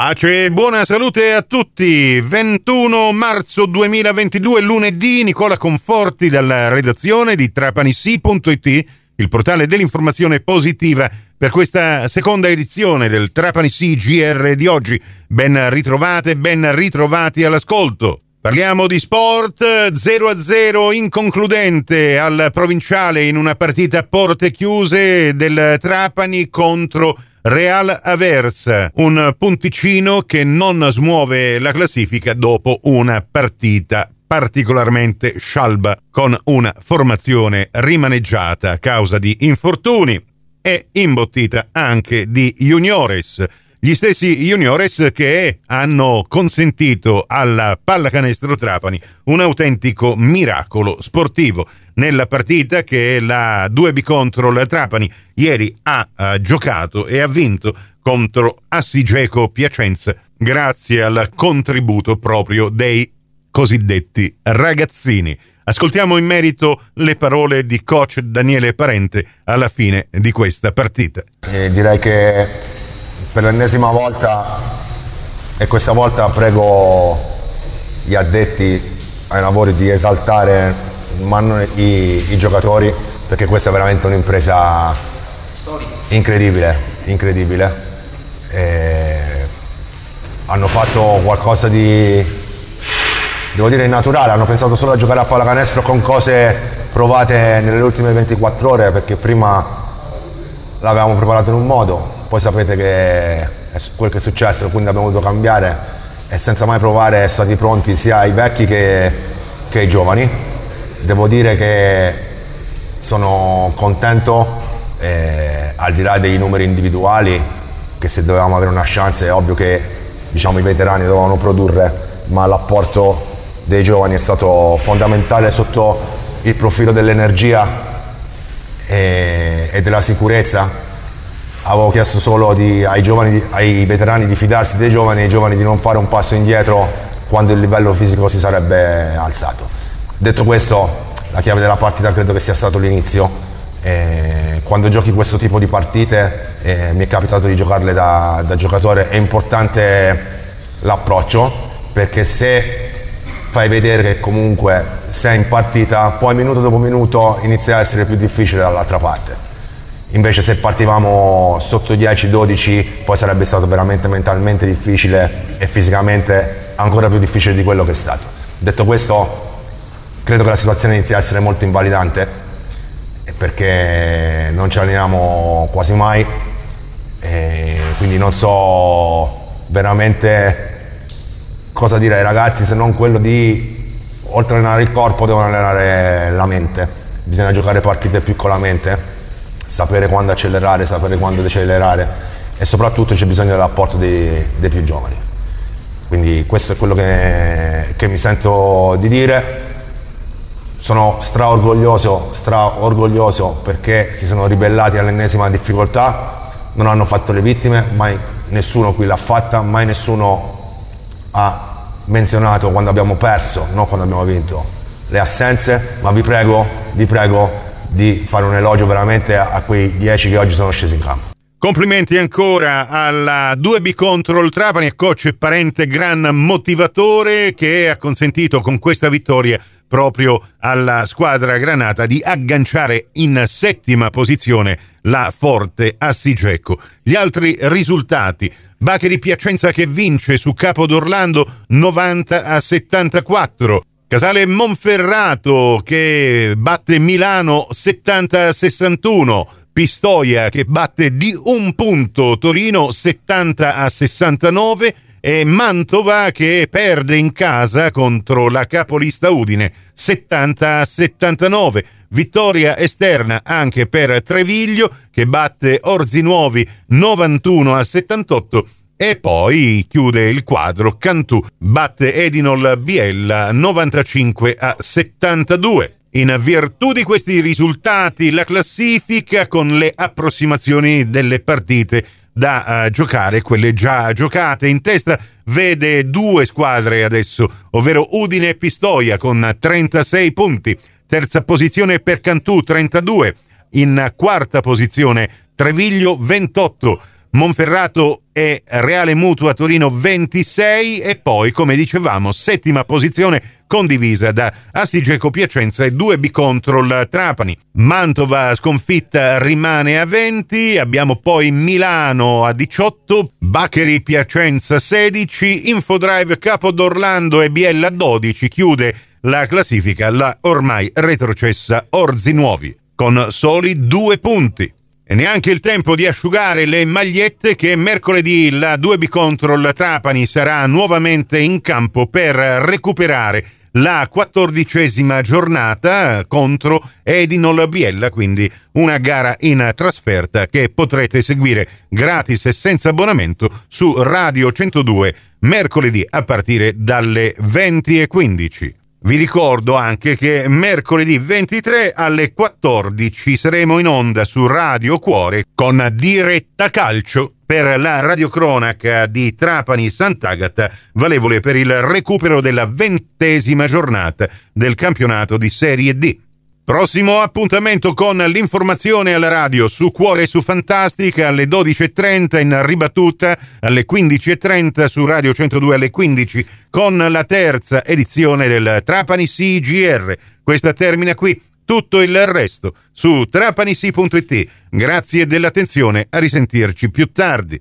Pace e buona salute a tutti. 21 marzo 2022, lunedì, Nicola Conforti dalla redazione di trapanissi.it, il portale dell'informazione positiva per questa seconda edizione del Trapanissi GR di oggi. Ben ritrovate, ben ritrovati all'ascolto. Parliamo di sport 0-0 inconcludente al provinciale in una partita a porte chiuse del Trapani contro Real Aversa, un punticino che non smuove la classifica dopo una partita particolarmente scialba con una formazione rimaneggiata a causa di infortuni e imbottita anche di juniores gli stessi juniores che hanno consentito alla pallacanestro Trapani un autentico miracolo sportivo nella partita che la 2B contro la Trapani ieri ha, eh, giocato e ha vinto contro Assigeco Piacenza grazie al contributo proprio dei cosiddetti ragazzini. Ascoltiamo in merito le parole di coach Daniele Parente alla fine di questa partita. Eh, direi che per l'ennesima volta e questa volta prego gli addetti ai lavori di esaltare i, i giocatori perché questa è veramente un'impresa incredibile, incredibile. E hanno fatto qualcosa di, devo dire, naturale, hanno pensato solo a giocare a pallacanestro con cose provate nelle ultime 24 ore perché prima l'avevamo preparato in un modo, poi sapete che quel che è successo, quindi abbiamo dovuto cambiare e senza mai provare stati pronti sia i vecchi che, che i giovani. Devo dire che sono contento, eh, al di là dei numeri individuali, che se dovevamo avere una chance è ovvio che diciamo, i veterani dovevano produrre, ma l'apporto dei giovani è stato fondamentale sotto il profilo dell'energia e, e della sicurezza avevo chiesto solo di, ai, giovani, ai veterani di fidarsi dei giovani e ai giovani di non fare un passo indietro quando il livello fisico si sarebbe alzato. Detto questo, la chiave della partita credo che sia stato l'inizio. Eh, quando giochi questo tipo di partite, eh, mi è capitato di giocarle da, da giocatore, è importante l'approccio perché se fai vedere che comunque sei in partita, poi minuto dopo minuto inizia a essere più difficile dall'altra parte. Invece se partivamo sotto 10-12 poi sarebbe stato veramente mentalmente difficile e fisicamente ancora più difficile di quello che è stato. Detto questo, credo che la situazione inizi a essere molto invalidante perché non ci alleniamo quasi mai quindi non so veramente cosa dire ai ragazzi se non quello di oltre ad allenare il corpo devono allenare la mente bisogna giocare partite più con la mente sapere quando accelerare, sapere quando decelerare e soprattutto c'è bisogno dell'apporto dei, dei più giovani. Quindi questo è quello che, che mi sento di dire. Sono straorgoglioso, straorgoglioso perché si sono ribellati all'ennesima difficoltà, non hanno fatto le vittime, mai nessuno qui l'ha fatta, mai nessuno ha menzionato quando abbiamo perso, non quando abbiamo vinto, le assenze, ma vi prego, vi prego, di fare un elogio veramente a, quei 10 che oggi sono scesi in campo. Complimenti ancora alla 2B contro il Trapani e coach e parente gran motivatore che ha consentito con questa vittoria proprio alla squadra granata di agganciare in settima posizione la forte Assigeco. Gli altri risultati. Bacche Piacenza che vince su Capo d'Orlando 90 a 74. Casale Monferrato che batte Milano 70-61, Pistoia che batte di un punto. Torino 70 a 69 e Mantova che perde in casa contro la capolista Udine 70 a 79. Vittoria esterna anche per Treviglio che batte Orzinuovi 91 a 78 e poi chiude il quadro Cantù, batte Edinol Biella 95 a 72. In virtù di questi risultati, la classifica con le approssimazioni delle partite da uh, giocare, quelle già giocate. In testa, vede due squadre adesso, ovvero Udine e Pistoia con 36 punti, terza posizione per Cantù 32, in quarta posizione Treviglio 28, Monferrato e Reale Mutua Torino 26 e poi, come dicevamo, settima posizione condivisa da Assigeco Piacenza e 2B Control Trapani. Mantova sconfitta rimane a 20, abbiamo poi Milano a 18, Baccheri Piacenza 16, Infodrive Capodorlando e Biella 12 chiude la classifica la ormai retrocessa Orzi Nuovi con soli due punti. E neanche il tempo di asciugare le magliette che mercoledì la 2B Control Trapani sarà nuovamente in campo per recuperare la quattordicesima giornata contro Edinol Biella, quindi una gara in trasferta che potrete seguire gratis e senza abbonamento su Radio 102 mercoledì a partire dalle 20.15. Vi ricordo anche che mercoledì 23 alle 14 saremo in onda su Radio Cuore con Diretta Calcio per la radiocronaca di Trapani Sant'Agata, valevole per il recupero della ventesima giornata del campionato di Serie D. Prossimo appuntamento con l'informazione alla radio su Cuore e su Fantastica alle 12.30 in ribattuta alle 15.30 su Radio 102 alle 15 con la terza edizione del Trapani CGR. Questa termina qui, tutto il resto su trapanisi.it. Grazie dell'attenzione, a risentirci più tardi.